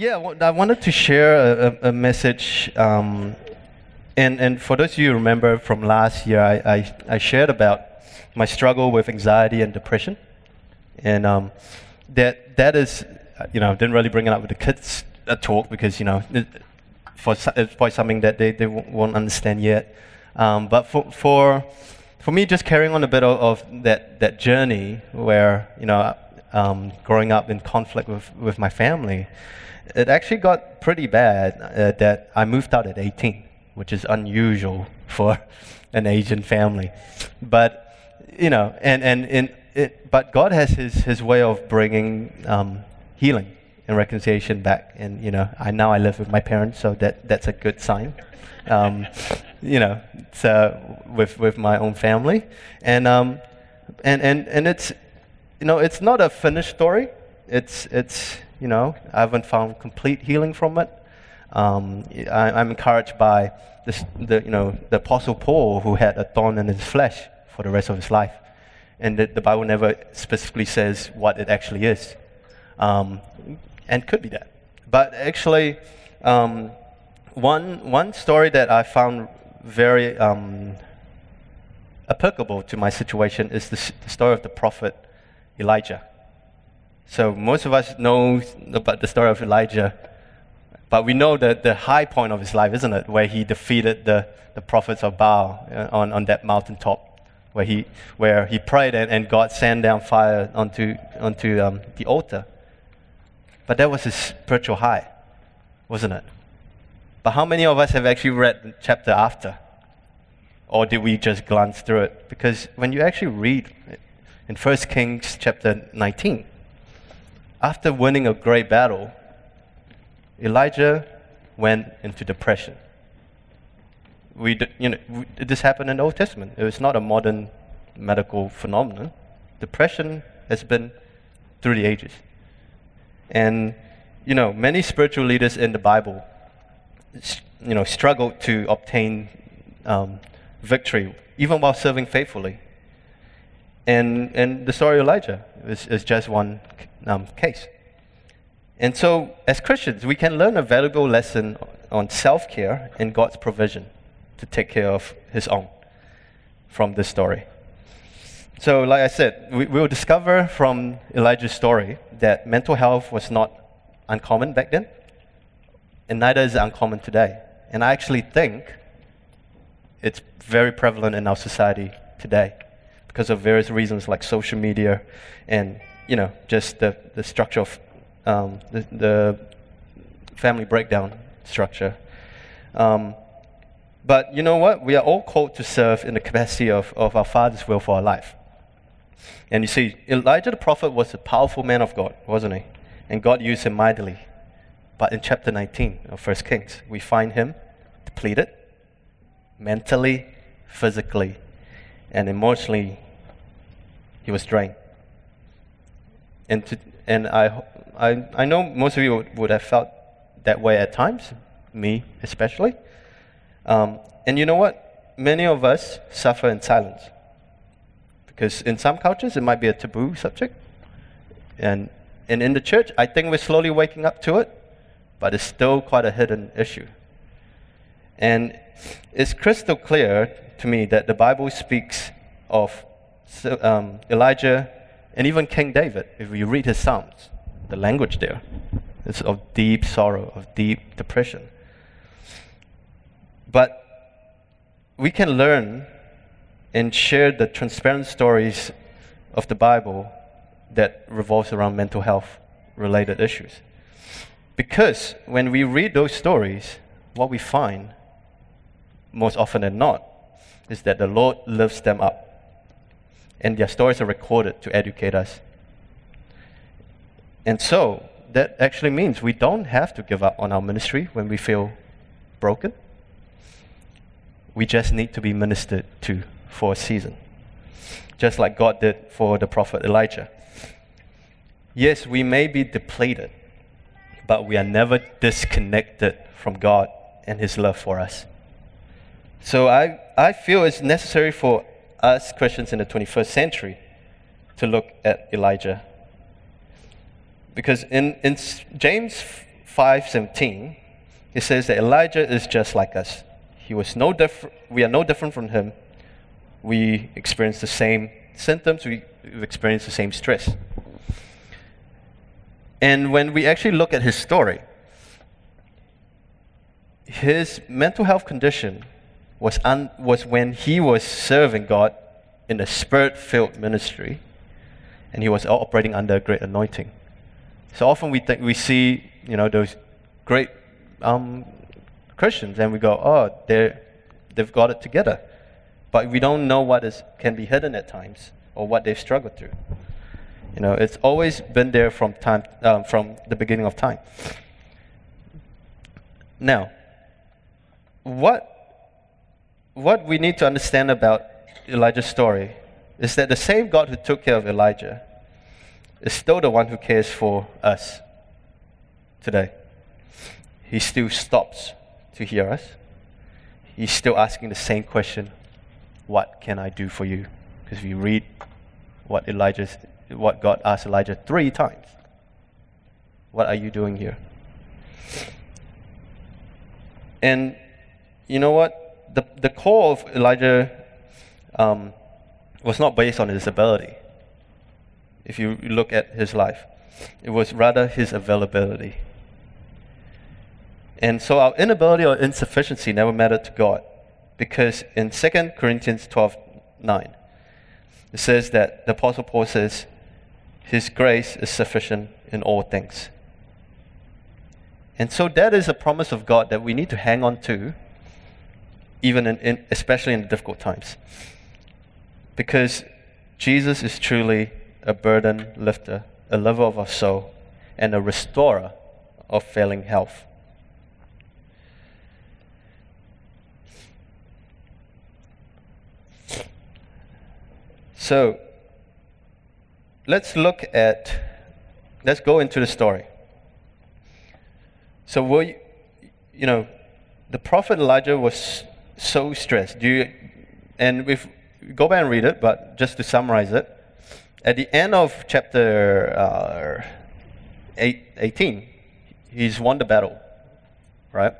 Yeah, I wanted to share a, a, message. Um, and, and for those of you who remember from last year, I, I, I shared about my struggle with anxiety and depression. And um, that, that is, you know, didn't really bring it up with the kids at talk because, you know, it, for, it's probably something that they, they won't understand yet. Um, but for, for, for me, just carrying on a bit of, of that, that journey where, you know, um, growing up in conflict with, with my family, it actually got pretty bad uh, that I moved out at 18, which is unusual for an Asian family. But, you know, and, and, it, but God has his, his way of bringing um, healing and reconciliation back. And, you know, I now I live with my parents, so that, that's a good sign. Um, you know, so with, with my own family. And, um, and, and, and it's, you know, it's not a finished story. It's, it's, you know, I haven't found complete healing from it. Um, I, am encouraged by this, the, you know, the Apostle Paul, who had a thorn in his flesh for the rest of his life. And the, the Bible never specifically says what it actually is. Um, and could be that. But actually, um, one, one story that I found very um, applicable to my situation is the, the story of the prophet Elijah. So most of us know about the story of Elijah, but we know the, the high point of his life, isn't it? Where he defeated the, the prophets of Baal uh, on, on that mountaintop, where he, where he prayed and, and God sent down fire onto, onto um, the altar. But that was his spiritual high, wasn't it? But how many of us have actually read the chapter after? Or did we just glance through it? Because when you actually read in 1 Kings chapter 19, after winning a great battle, Elijah went into depression. We, you know, this happened in the Old Testament. It was not a modern medical phenomenon. Depression has been through the ages. And, you know, many spiritual leaders in the Bible, you know, struggled to obtain um, victory, even while serving faithfully. And, and the story of Elijah is, is just one um, case. And so, as Christians, we can learn a valuable lesson on self care and God's provision to take care of His own from this story. So, like I said, we, will discover from Elijah's story that mental health was not uncommon back then, and neither is it uncommon today. And I actually think it's very prevalent in our society today because of various reasons like social media and you know, just the, the structure of um, the, the, family breakdown structure. Um, but you know what? We are all called to serve in the capacity of, of our Father's will for our life. And you see, Elijah the prophet was a powerful man of God, wasn't he? And God used him mightily. But in chapter 19 of 1 Kings, we find him depleted mentally, physically, and emotionally. He was drained. And, to, and I, I, I know most of you would, have felt that way at times, me especially. Um, and you know what? Many of us suffer in silence. Because in some cultures, it might be a taboo subject. And, and in the church, I think we're slowly waking up to it, but it's still quite a hidden issue. And it's crystal clear to me that the Bible speaks of um, Elijah and even King David, if you read his Psalms, the language there is of deep sorrow, of deep depression. But we can learn and share the transparent stories of the Bible that revolves around mental health related issues. Because when we read those stories, what we find, most often than not, is that the Lord lifts them up and their stories are recorded to educate us. And so, that actually means we don't have to give up on our ministry when we feel broken. We just need to be ministered to for a season, just like God did for the prophet Elijah. Yes, we may be depleted, but we are never disconnected from God and His love for us. So I, I feel it's necessary for us Christians in the 21st century to look at Elijah. Because in, in James 5:17, it says that Elijah is just like us. He was no different. We are no different from him. We experience the same symptoms. We experience the same stress. And when we actually look at his story, his mental health condition was, un, was when he was serving God in a spirit filled ministry and he was operating under a great anointing. So often we, think, we see you know, those great um, Christians and we go, oh, they're, they've got it together. But we don't know what is, can be hidden at times or what they've struggled through. You know, it's always been there from time, um, from the beginning of time. Now, what what we need to understand about Elijah's story is that the same God who took care of Elijah is still the one who cares for us today. He still stops to hear us. He's still asking the same question What can I do for you? Because you read what Elijah, what God asked Elijah three times, what are you doing here? And you know what? The, the call of Elijah um, was not based on his ability. If you look at his life, it was rather his availability. And so our inability or insufficiency never mattered to God. Because in 2 Corinthians 12 9, it says that the Apostle Paul says, His grace is sufficient in all things. And so that is a promise of God that we need to hang on to, even in, in, especially in difficult times. Because Jesus is truly a burden lifter, a lover of our soul, and a restorer of failing health. So, let's look at, let's go into the story. So, we, you know, the prophet Elijah was so stressed. Do you, and if go back and read it, but just to summarize it, at the end of chapter uh, eight, 18, he's won the battle, right?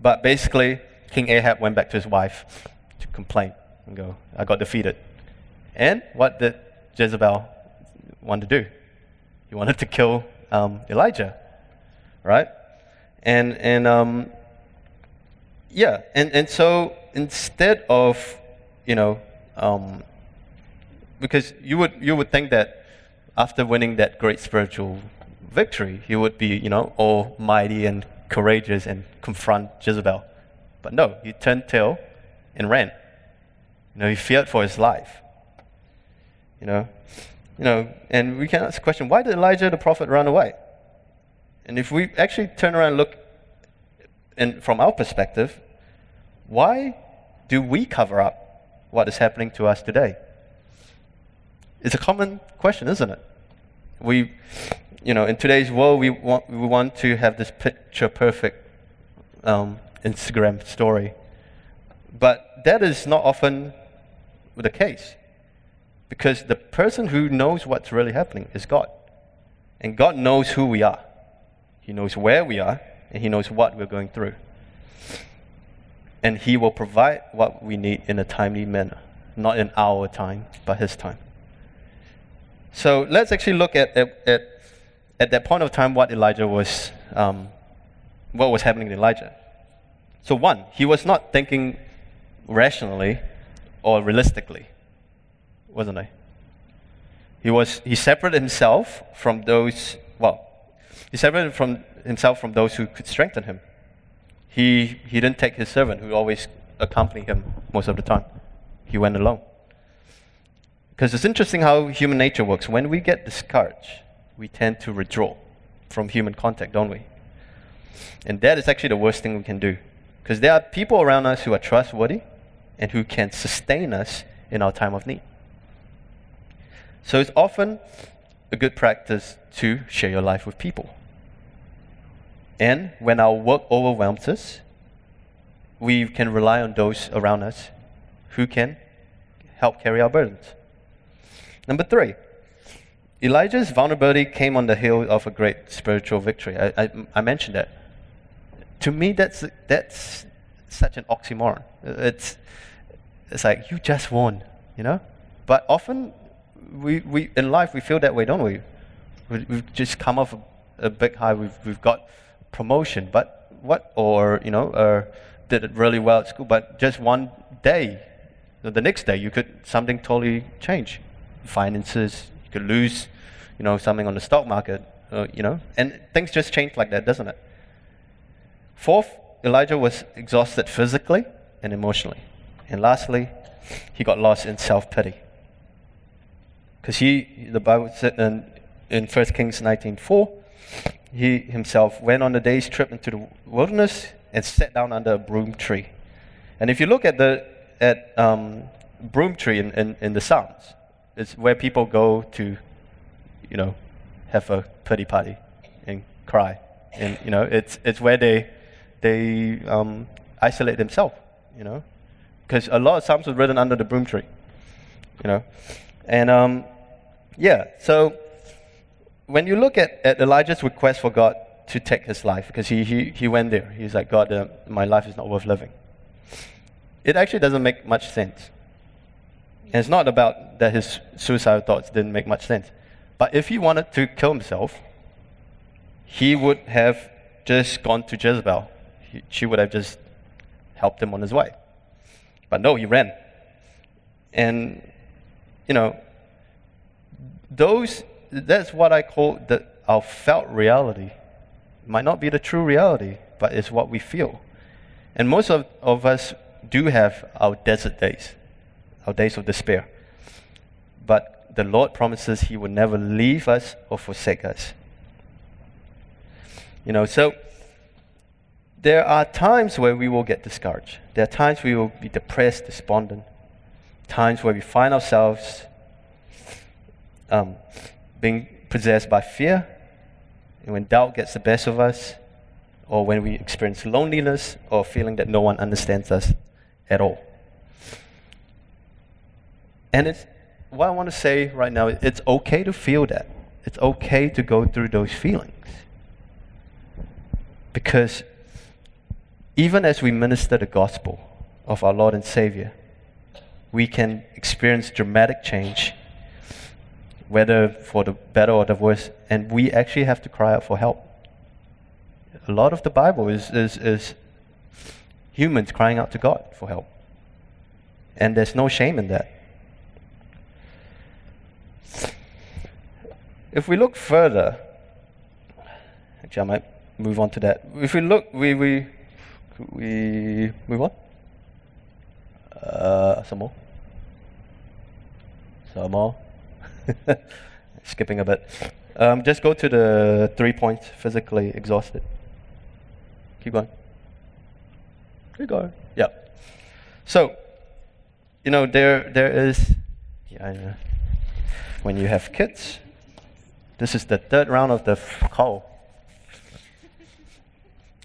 But basically, King Ahab went back to his wife to complain and go, I got defeated. And what did Jezebel want to do? He wanted to kill um, Elijah, right? And and um, yeah, and and so instead of you know, um, because you would you would think that after winning that great spiritual victory, he would be you know almighty and courageous and confront Jezebel, but no, he turned tail and ran. You know, he feared for his life. You know, you know, and we can ask the question: Why did Elijah the prophet run away? And if we actually turn around and look, in, from our perspective, why do we cover up what is happening to us today? It's a common question, isn't it? We, you know, in today's world, we want, we want to have this picture perfect um, Instagram story. But that is not often the case. Because the person who knows what's really happening is God. And God knows who we are, He knows where we are, and He knows what we're going through. And He will provide what we need in a timely manner, not in our time, but His time. So let's actually look at, at, at, at that point of time what Elijah was, um, what was happening to Elijah. So, one, he was not thinking rationally or realistically wasn't he? He was he separated himself from those he separated from himself from those who could strengthen him. He he didn't take his servant who always accompanied him most of the time. He went alone. Because it's interesting how human nature works. When we get discouraged, we tend to withdraw from human contact, don't we? And that is actually the worst thing we can do. Because there are people around us who are trustworthy and who can sustain us in our time of need. So it's often a good practice to share your life with people. And when our work overwhelms us, we can rely on those around us who can help carry our burdens. Number three, Elijah's vulnerability came on the heel of a great spiritual victory. I, I, I mentioned that. To me, that's, that's such an oxymoron. It's, it's like, you just won, you know? But often, we, we, in life, we feel that way, don't we? we have just come off a, a, big high, we've, we've got promotion, but what, or, you know, uh, did it really well at school, but just one day, the next day, you could, something totally change. Finances, you could lose, you know, something on the stock market, uh, you know, and things just change like that, doesn't it? Fourth, Elijah was exhausted physically and emotionally. And lastly, he got lost in self pity. Because he, the Bible said in, in 1 Kings 19:4, he himself went on a day's trip into the wilderness and sat down under a broom tree. And if you look at the at um, broom tree in, in, in the Psalms, it's where people go to, you know, have a pity party and cry. And, you know, it's, it's where they, they um, isolate themselves, you know. Because a lot of Psalms were written under the broom tree, you know. And, um, yeah, so when you look at, at Elijah's request for God to take his life, because he, he, he went there, he's like, God, uh, my life is not worth living. It actually doesn't make much sense. And it's not about that his suicidal thoughts didn't make much sense. But if he wanted to kill himself, he would have just gone to Jezebel. He, she would have just helped him on his way. But no, he ran. And, you know, those, that's what I call the, our felt reality. It might not be the true reality, but it's what we feel. And most of, of us do have our desert days our days of despair. But the Lord promises He will never leave us or forsake us. You know, so there are times where we will get discouraged. There are times we will be depressed, despondent. Times where we find ourselves um, being possessed by fear, and when doubt gets the best of us, or when we experience loneliness or feeling that no one understands us at all. And it's what I want to say right now, is it's okay to feel that. It's okay to go through those feelings. Because even as we minister the gospel of our Lord and Savior, we can experience dramatic change, whether for the better or the worse, and we actually have to cry out for help. A lot of the Bible is, is, is humans crying out to God for help. And there's no shame in that. If we look further, actually, I might move on to that. If we look, we we we move on. Uh, some more. Some more. Skipping a bit. Um, just go to the three points. Physically exhausted. Keep going. Keep going. Yeah. So, you know, there there is. Yeah, when you have kids, this is the third round of the call.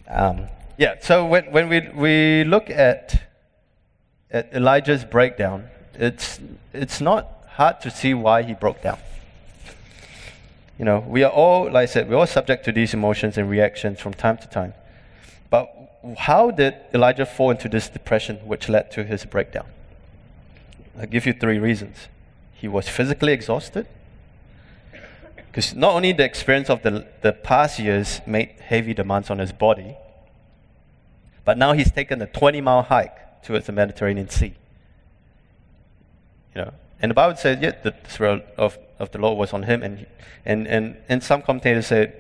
Um, yeah, so when, when we, we look at, Elijah's breakdown, it's, it's not hard to see why he broke down. You know, we are all, like I said, we're all subject to these emotions and reactions from time to time. But how did Elijah fall into this depression which led to his breakdown? I'll give you three reasons. He was physically exhausted, because not only the experience of the, the past years made heavy demands on his body, but now he's taken a 20 mile hike towards the Mediterranean Sea. You know, and the Bible says, yeah, the spirit of, of the Lord was on him, and, and, and, and some commentators say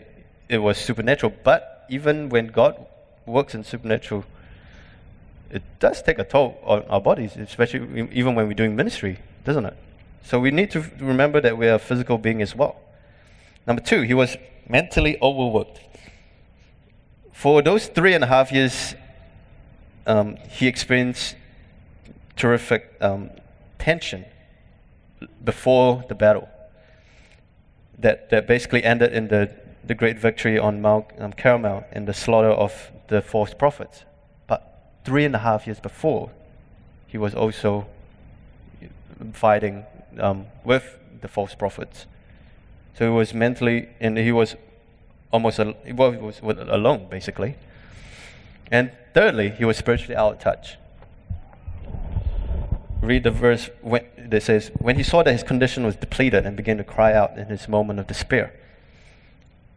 it was supernatural, but even when God works in supernatural, it does take a toll on our bodies, especially even when we're doing ministry, doesn't it? So we need to remember that we are a physical being as well. Number two, he was mentally overworked. For those three and a half years, um, he experienced terrific um, tension before the battle that, that basically ended in the, the great victory on Mount um, Carmel and the slaughter of the false prophets. But three and a half years before, he was also fighting um, with the false prophets So he was mentally, and he was almost, al- well, he was alone, basically. And thirdly, he was spiritually out of touch. Read the verse when, that says, When he saw that his condition was depleted and began to cry out in his moment of despair.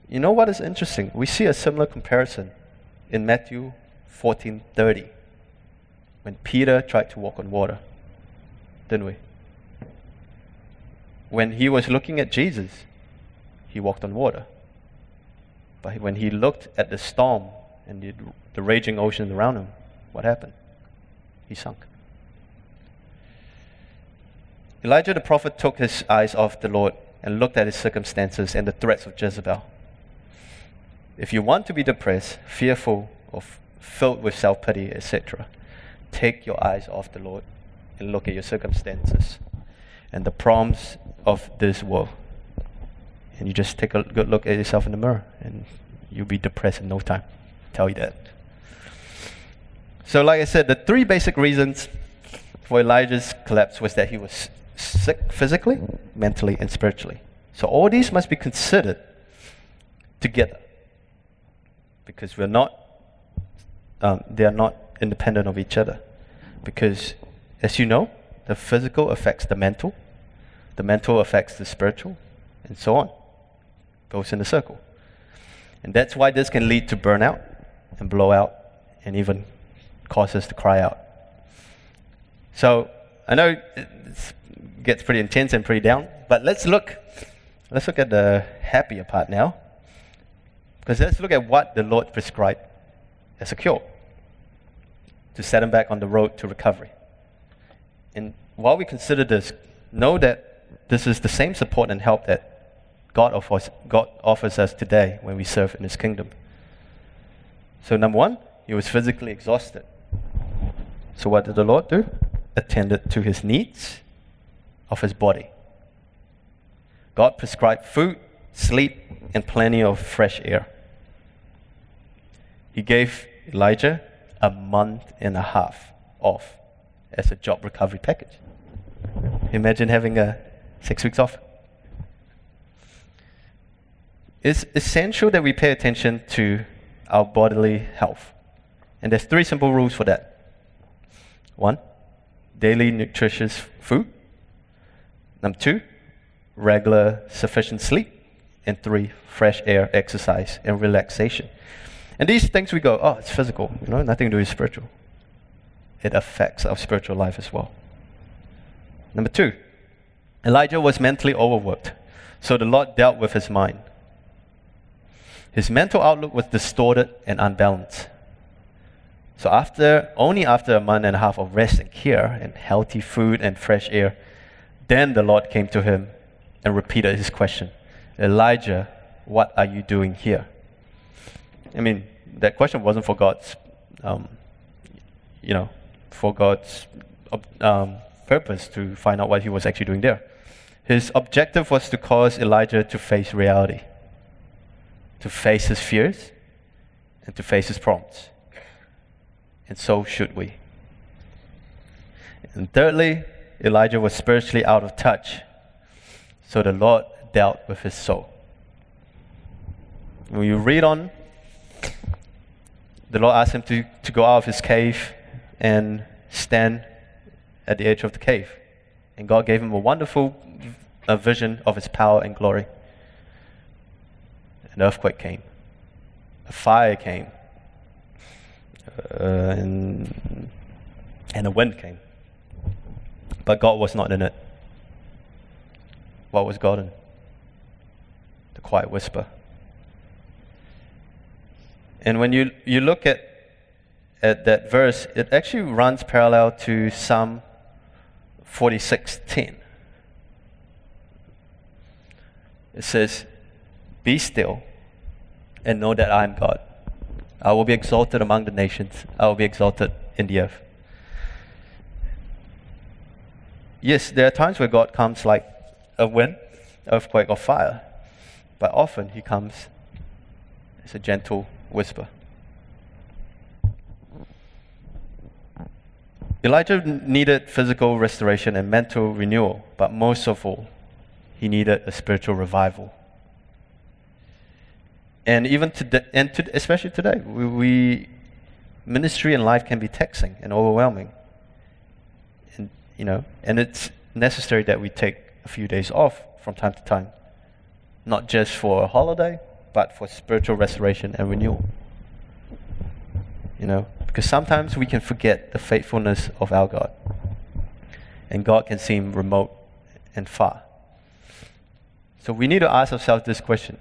You know what is interesting? We see a similar comparison in Matthew 14:30 when Peter tried to walk on water. Didn't we? When he was looking at Jesus, he walked on water. But when he looked at the storm and the, the raging ocean around him, what happened? He sunk. Elijah the prophet took his eyes off the Lord and looked at his circumstances and the threats of Jezebel. If you want to be depressed, fearful, or f- filled with self pity, etc., take your eyes off the Lord and look at your circumstances and the problems of this world. And you just take a good look at yourself in the mirror and you'll be depressed in no time. Tell you that. So, like I said, the three basic reasons for Elijah's collapse was that he was sick physically, mentally, and spiritually. So, all these must be considered together because we're not, um, they are not independent of each other. Because, as you know, the physical affects the mental, the mental affects the spiritual, and so on. Goes in a circle. And that's why this can lead to burnout and blow out and even cause us to cry out. So I know it gets pretty intense and pretty down, but let's look let's look at the happier part now. Because let's look at what the Lord prescribed as a cure to set him back on the road to recovery. And while we consider this, know that this is the same support and help that God offers, God offers us today when we serve in His kingdom. So, number one, he was physically exhausted. So, what did the Lord do? Attended to his needs of his body. God prescribed food, sleep, and plenty of fresh air. He gave Elijah a month and a half off as a job recovery package. Imagine having a six weeks off. It's essential that we pay attention to our bodily health. And there's three simple rules for that. One, daily nutritious food. Number two, regular sufficient sleep. And three, fresh air, exercise, and relaxation. And these things we go, oh, it's physical, you know, nothing to do with spiritual. It affects our spiritual life as well. Number two, Elijah was mentally overworked, so the Lord dealt with his mind. His mental outlook was distorted and unbalanced. So after only after a month and a half of rest and care and healthy food and fresh air, then the Lord came to him and repeated his question. Elijah, what are you doing here? I mean, that question wasn't for God's, um, you know, for God's um, purpose to find out what he was actually doing there. His objective was to cause Elijah to face reality, to face his fears, and to face his prompts. And so should we. And thirdly, Elijah was spiritually out of touch. So the Lord dealt with his soul. When you read on, the Lord asked him to, to go out of his cave and stand at the edge of the cave. And God gave him a wonderful a vision of his power and glory. An earthquake came, a fire came, uh, and, and a wind came. But God was not in it. What was God in? The quiet whisper. And when you, you look at, at that verse, it actually runs parallel to Psalm 46:10. It says, Be still and know that I am God. I will be exalted among the nations, I will be exalted in the earth. Yes, there are times where God comes like a wind, earthquake, or fire, but often He comes as a gentle whisper. Elijah needed physical restoration and mental renewal, but most of all, he needed a spiritual revival And even today, and to, especially today, we, we ministry and life can be taxing and overwhelming. And you know, and it's necessary that we take a few days off from time to time, not just for a holiday, but for spiritual restoration and renewal. You know, because sometimes we can forget the faithfulness of our God, and God can seem remote and far. So we need to ask ourselves this question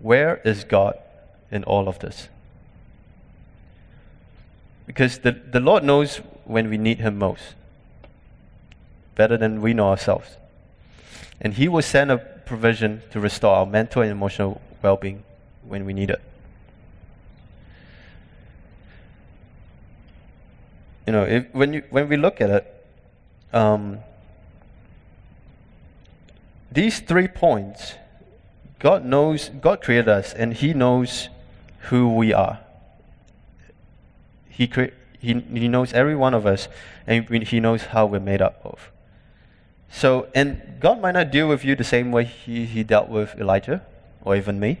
Where is God in all of this? Because the, the Lord knows when we need Him most, better than we know ourselves. And He will send a provision to restore our mental and emotional well being when we need it. You know, if, when, you, when we look at it, um, these three points, God knows, God created us and He knows who we are. He, cre- he, he knows every one of us and He knows how we're made up of. So, and God might not deal with you the same way He, he dealt with Elijah or even me.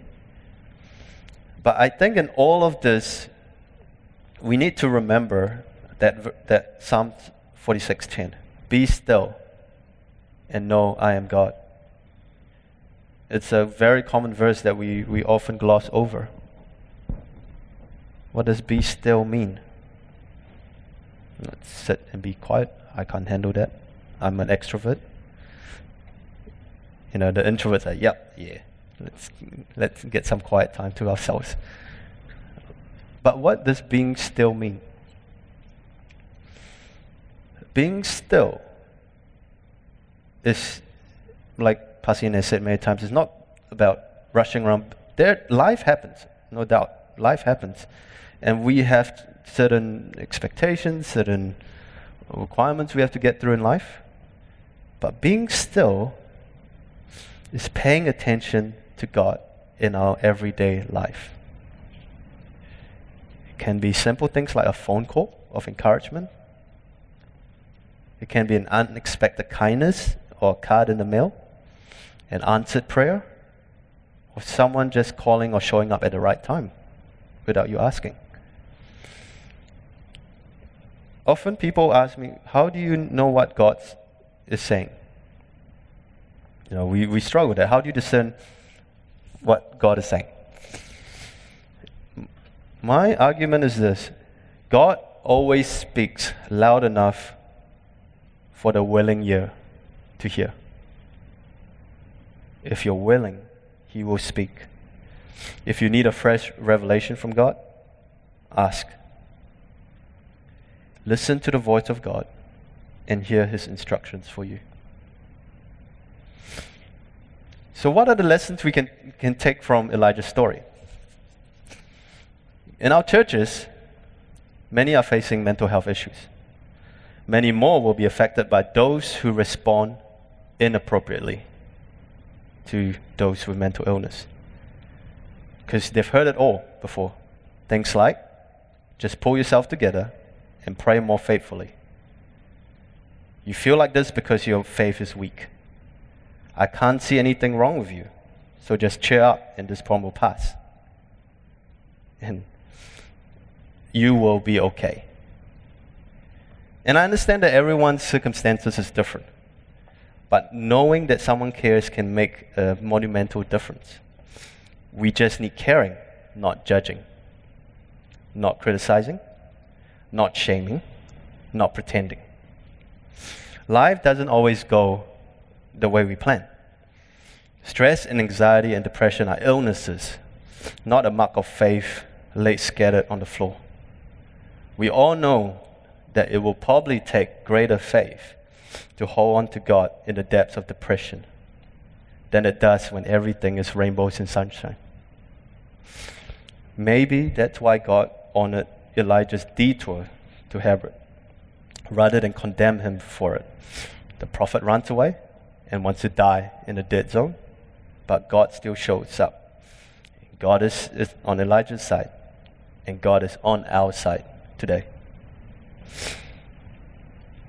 But I think in all of this, we need to remember that, that Psalm 46:10. Be still and know I am God. It's a very common verse that we, we often gloss over. What does be still mean? Let's sit and be quiet. I can't handle that. I'm an extrovert. You know, the introverts are, yep, yeah. Let's let's get some quiet time to ourselves. But what does being still mean? Being still is like Pasien has said many times, it's not about rushing around. There, life happens, no doubt. Life happens. And we have certain expectations, certain requirements we have to get through in life. But being still is paying attention to God in our everyday life. It can be simple things like a phone call of encouragement. It can be an unexpected kindness or a card in the mail an answered prayer, or someone just calling or showing up at the right time without you asking. Often people ask me, How do you know what God is saying? You know, we, we struggle with that. How do you discern what God is saying? My argument is this God always speaks loud enough for the willing ear to hear. If you're willing, He will speak. If you need a fresh revelation from God, ask. Listen to the voice of God and hear His instructions for you. So, what are the lessons we can, can take from Elijah's story? In our churches, many are facing mental health issues. Many more will be affected by those who respond inappropriately to those with mental illness. Because they've heard it all before. Things like just pull yourself together and pray more faithfully. You feel like this because your faith is weak. I can't see anything wrong with you. So just cheer up and this problem will pass. And you will be okay. And I understand that everyone's circumstances is different. But knowing that someone cares can make a monumental difference. We just need caring, not judging, not criticizing, not shaming, not pretending. Life doesn't always go the way we plan. Stress and anxiety and depression are illnesses, not a mark of faith laid scattered on the floor. We all know that it will probably take greater faith to hold on to God in the depths of depression than it does when everything is rainbows and sunshine. Maybe that's why God honored Elijah's detour to Hebron rather than condemn him for it. The prophet runs away and wants to die in a dead zone, but God still shows up. God is, is on Elijah's side, and God is on our side today.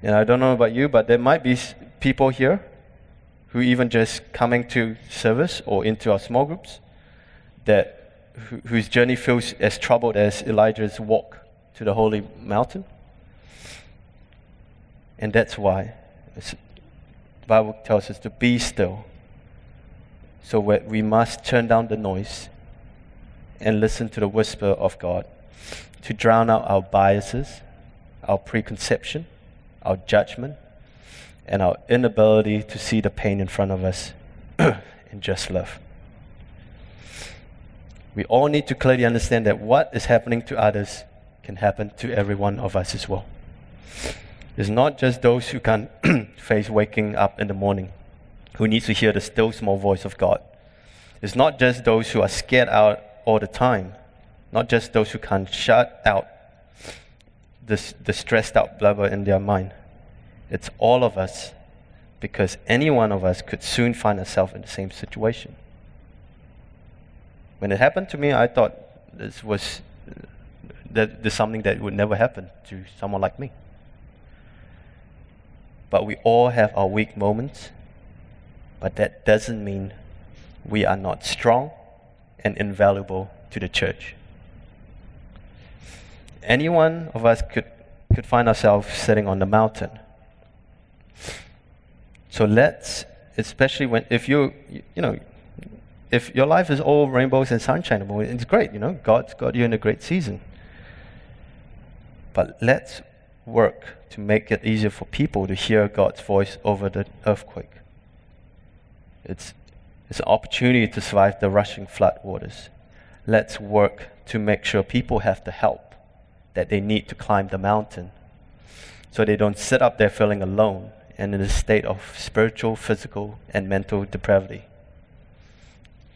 And I don't know about you, but there might be people here who even just coming to service or into our small groups that who, whose journey feels as troubled as Elijah's walk to the holy mountain. And that's why the Bible tells us to be still. So we must turn down the noise and listen to the whisper of God to drown out our biases, our preconception, our judgment, and our inability to see the pain in front of us and just love. We all need to clearly understand that what is happening to others can happen to every one of us as well. It's not just those who can't face waking up in the morning, who need to hear the still small voice of God. It's not just those who are scared out all the time, not just those who can't shut out this, the stressed out blubber in their mind. It's all of us because any one of us could soon find ourselves in the same situation. When it happened to me, I thought this was that this something that would never happen to someone like me. But we all have our weak moments, but that doesn't mean we are not strong and invaluable to the church. Any one of us could, could find ourselves sitting on the mountain so let's, especially when, if you, you know, if your life is all rainbows and sunshine, well, it's great, you know, God's got you in a great season. But let's work to make it easier for people to hear God's voice over the earthquake. It's, it's an opportunity to survive the rushing flood waters. Let's work to make sure people have the help that they need to climb the mountain so they don't sit up there feeling alone and in a state of spiritual, physical, and mental depravity.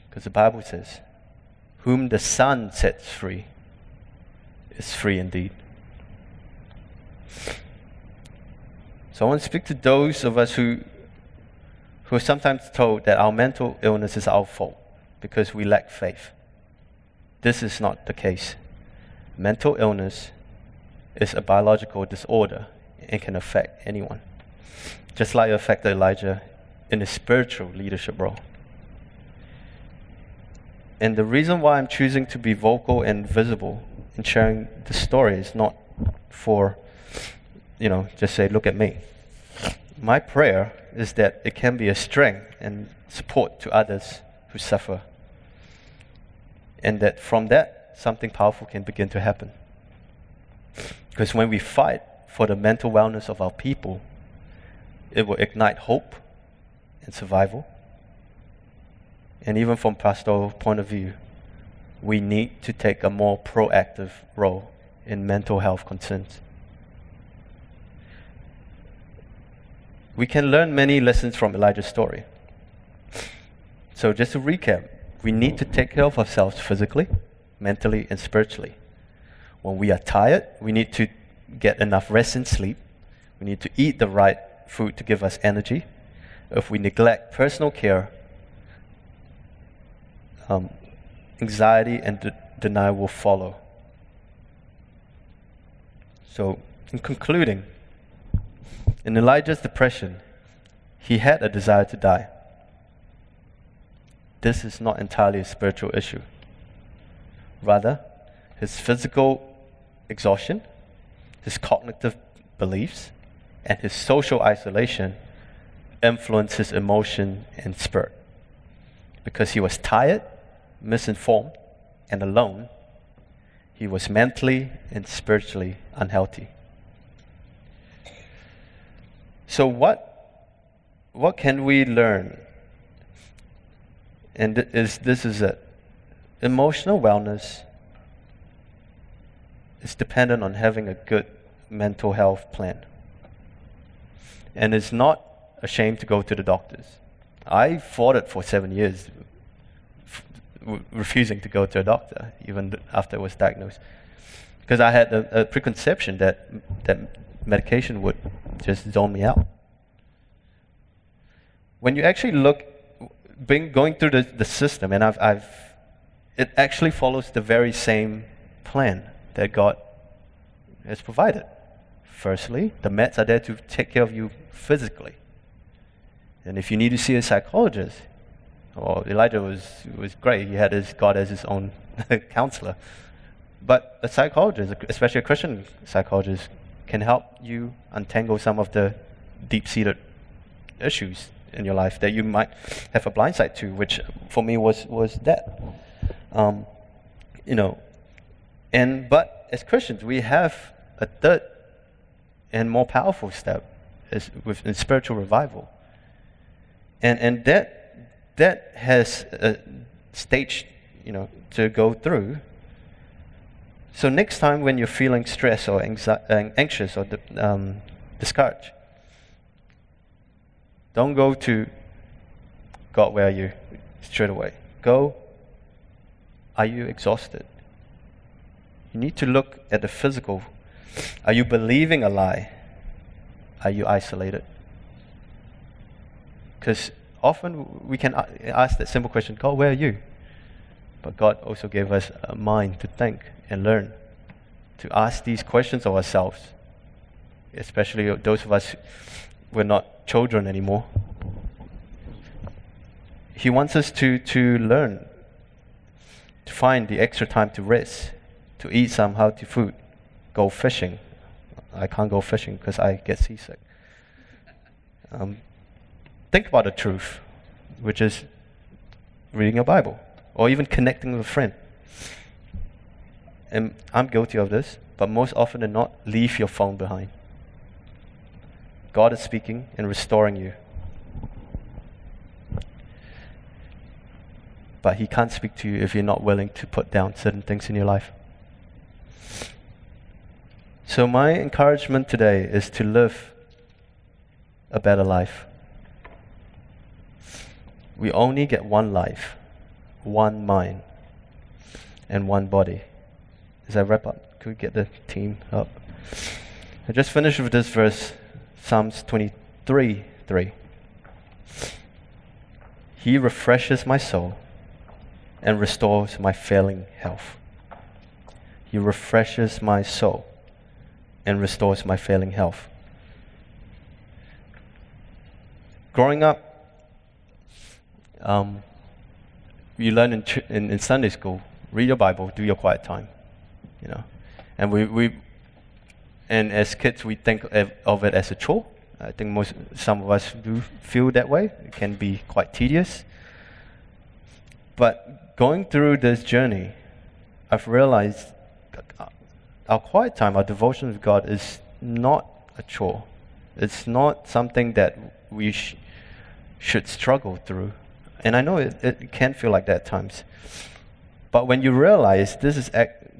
Because the Bible says, Whom the Son sets free is free indeed. So I want to speak to those of us who, who are sometimes told that our mental illness is our fault because we lack faith. This is not the case. Mental illness is a biological disorder and can affect anyone just like it affected Elijah in his spiritual leadership role. And the reason why I'm choosing to be vocal and visible in sharing the story is not for, you know, just say, look at me. My prayer is that it can be a strength and support to others who suffer. And that from that, something powerful can begin to happen. Because when we fight for the mental wellness of our people, it will ignite hope and survival. And even from pastoral point of view, we need to take a more proactive role in mental health concerns. We can learn many lessons from Elijah's story. So, just to recap, we need to take care of ourselves physically, mentally, and spiritually. When we are tired, we need to get enough rest and sleep. We need to eat the right food to give us energy. If we neglect personal care, um, anxiety and de- denial will follow. So, in concluding, in Elijah's depression, he had a desire to die. This is not entirely a spiritual issue. Rather, his physical exhaustion, his cognitive beliefs, and his social isolation influenced his emotion and spirit. Because he was tired, misinformed, and alone, he was mentally and spiritually unhealthy. So, what, what can we learn? And is, this is it. Emotional wellness is dependent on having a good mental health plan and it's not ashamed to go to the doctors. I fought it for seven years, f- refusing to go to a doctor, even after I was diagnosed. Because I had a, a preconception that, that medication would just zone me out. When you actually look, being, going through the, the system, and I've, I've, it actually follows the very same plan that God has provided. Firstly, the meds are there to take care of you physically. And if you need to see a psychologist, Or Elijah was, was great. He had his God as his own counselor. But a psychologist, especially a Christian psychologist, can help you untangle some of the deep seated issues in your life that you might have a blind side to, which for me was, was that. Um, you know, and but as Christians, we have a third and more powerful step with in spiritual revival. And and that that has a stage, you know, to go through. So next time when you're feeling stressed or anxi- anxious or um, discouraged, don't go to God, where are you? Straight away. Go, are you exhausted? You need to look at the physical. Are you believing a lie? Are you isolated? Because often we can ask that simple question God, where are you? But God also gave us a mind to think and learn, to ask these questions of ourselves, especially those of us who are not children anymore. He wants us to, to learn, to find the extra time to rest, to eat some healthy food, go fishing. I can't go fishing because I get seasick. Um, think about the truth, which is reading a Bible or even connecting with a friend. And I'm guilty of this, but most often than not, leave your phone behind. God is speaking and restoring you. But He can't speak to you if you're not willing to put down certain things in your life. So, my encouragement today is to live a better life. We only get one life, one mind, and one body. As I wrap up, could we get the team up? I just finished with this verse, Psalms 23 3. He refreshes my soul and restores my failing health. He refreshes my soul and restores my failing health. Growing up, um, you learn in, in, in, Sunday school, read your Bible, do your quiet time, you know. And we, we and as kids, we think of it as a chore. I think most, some of us do feel that way. It can be quite tedious. But going through this journey, I've realized uh, our quiet time, our devotion with God is not a chore. It's not something that we sh- should struggle through. And I know it, it can feel like that at times. But when you realize this is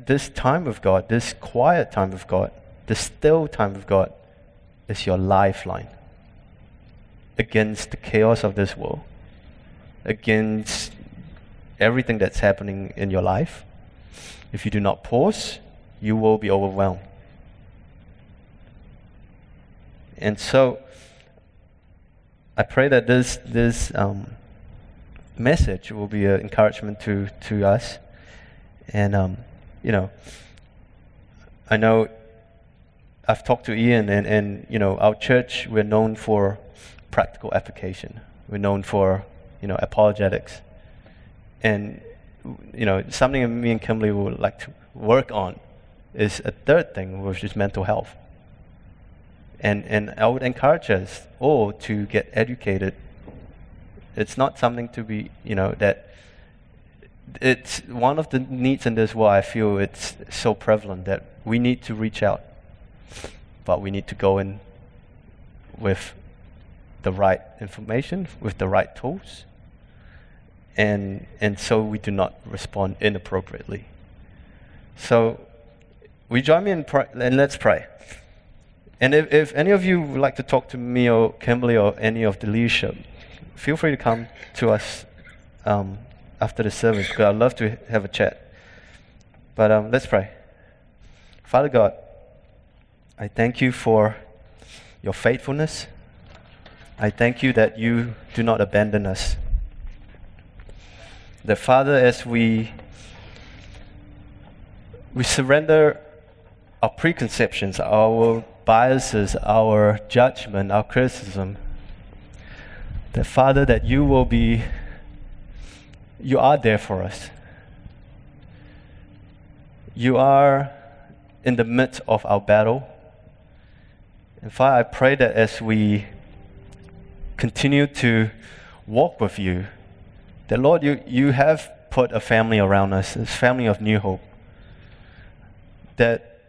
this time with God, this quiet time with God, the still time with God, is your lifeline against the chaos of this world, against everything that's happening in your life. If you do not pause, you will be overwhelmed. And so, I pray that this, this um, message will be an encouragement to, to us. And, um, you know, I know I've talked to Ian, and, and, you know, our church, we're known for practical application. We're known for, you know, apologetics. And, you know, something that me and Kimberly would like to work on is a third thing, which is mental health. And, and I would encourage us all to get educated. It's not something to be, you know, that it's one of the needs in this world. I feel it's so prevalent that we need to reach out, but we need to go in with the right information, with the right tools, and and so we do not respond inappropriately. So, we join me in pray, and let's pray. And if, if any of you would like to talk to me or Kimberly or any of the leadership, feel free to come to us um, after the service because I'd love to have a chat. But um, let's pray. Father God, I thank you for your faithfulness. I thank you that you do not abandon us. That, Father, as we, we surrender our preconceptions, our biases, our judgment, our criticism. That, Father, that you will be you are there for us. You are in the midst of our battle. And Father, I pray that as we continue to walk with you, that Lord, you, you have put a family around us, this family of New Hope, that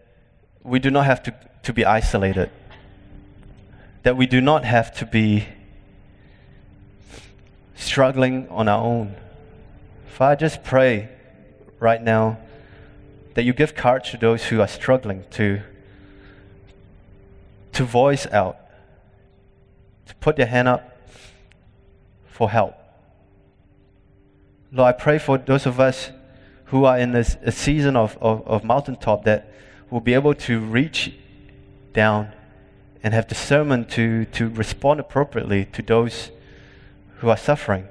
we do not have to, to be isolated, that we do not have to be struggling on our own. Father, I just pray right now that you give courage to those who are struggling to, to voice out, to put their hand up for help. Lord, I pray for those of us who are in this a season of, of, of mountaintop that will be able to reach down and have discernment to, to respond appropriately to those who are suffering.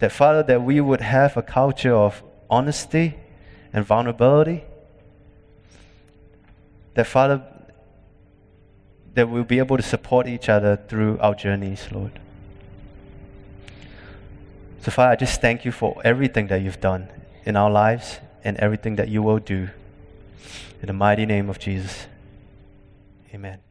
That, Father, that we would have a culture of honesty and vulnerability. That, Father, that we'll be able to support each other through our journeys, Lord. So, Father, I just thank you for everything that you've done in our lives and everything that you will do. In the mighty name of Jesus. Amen.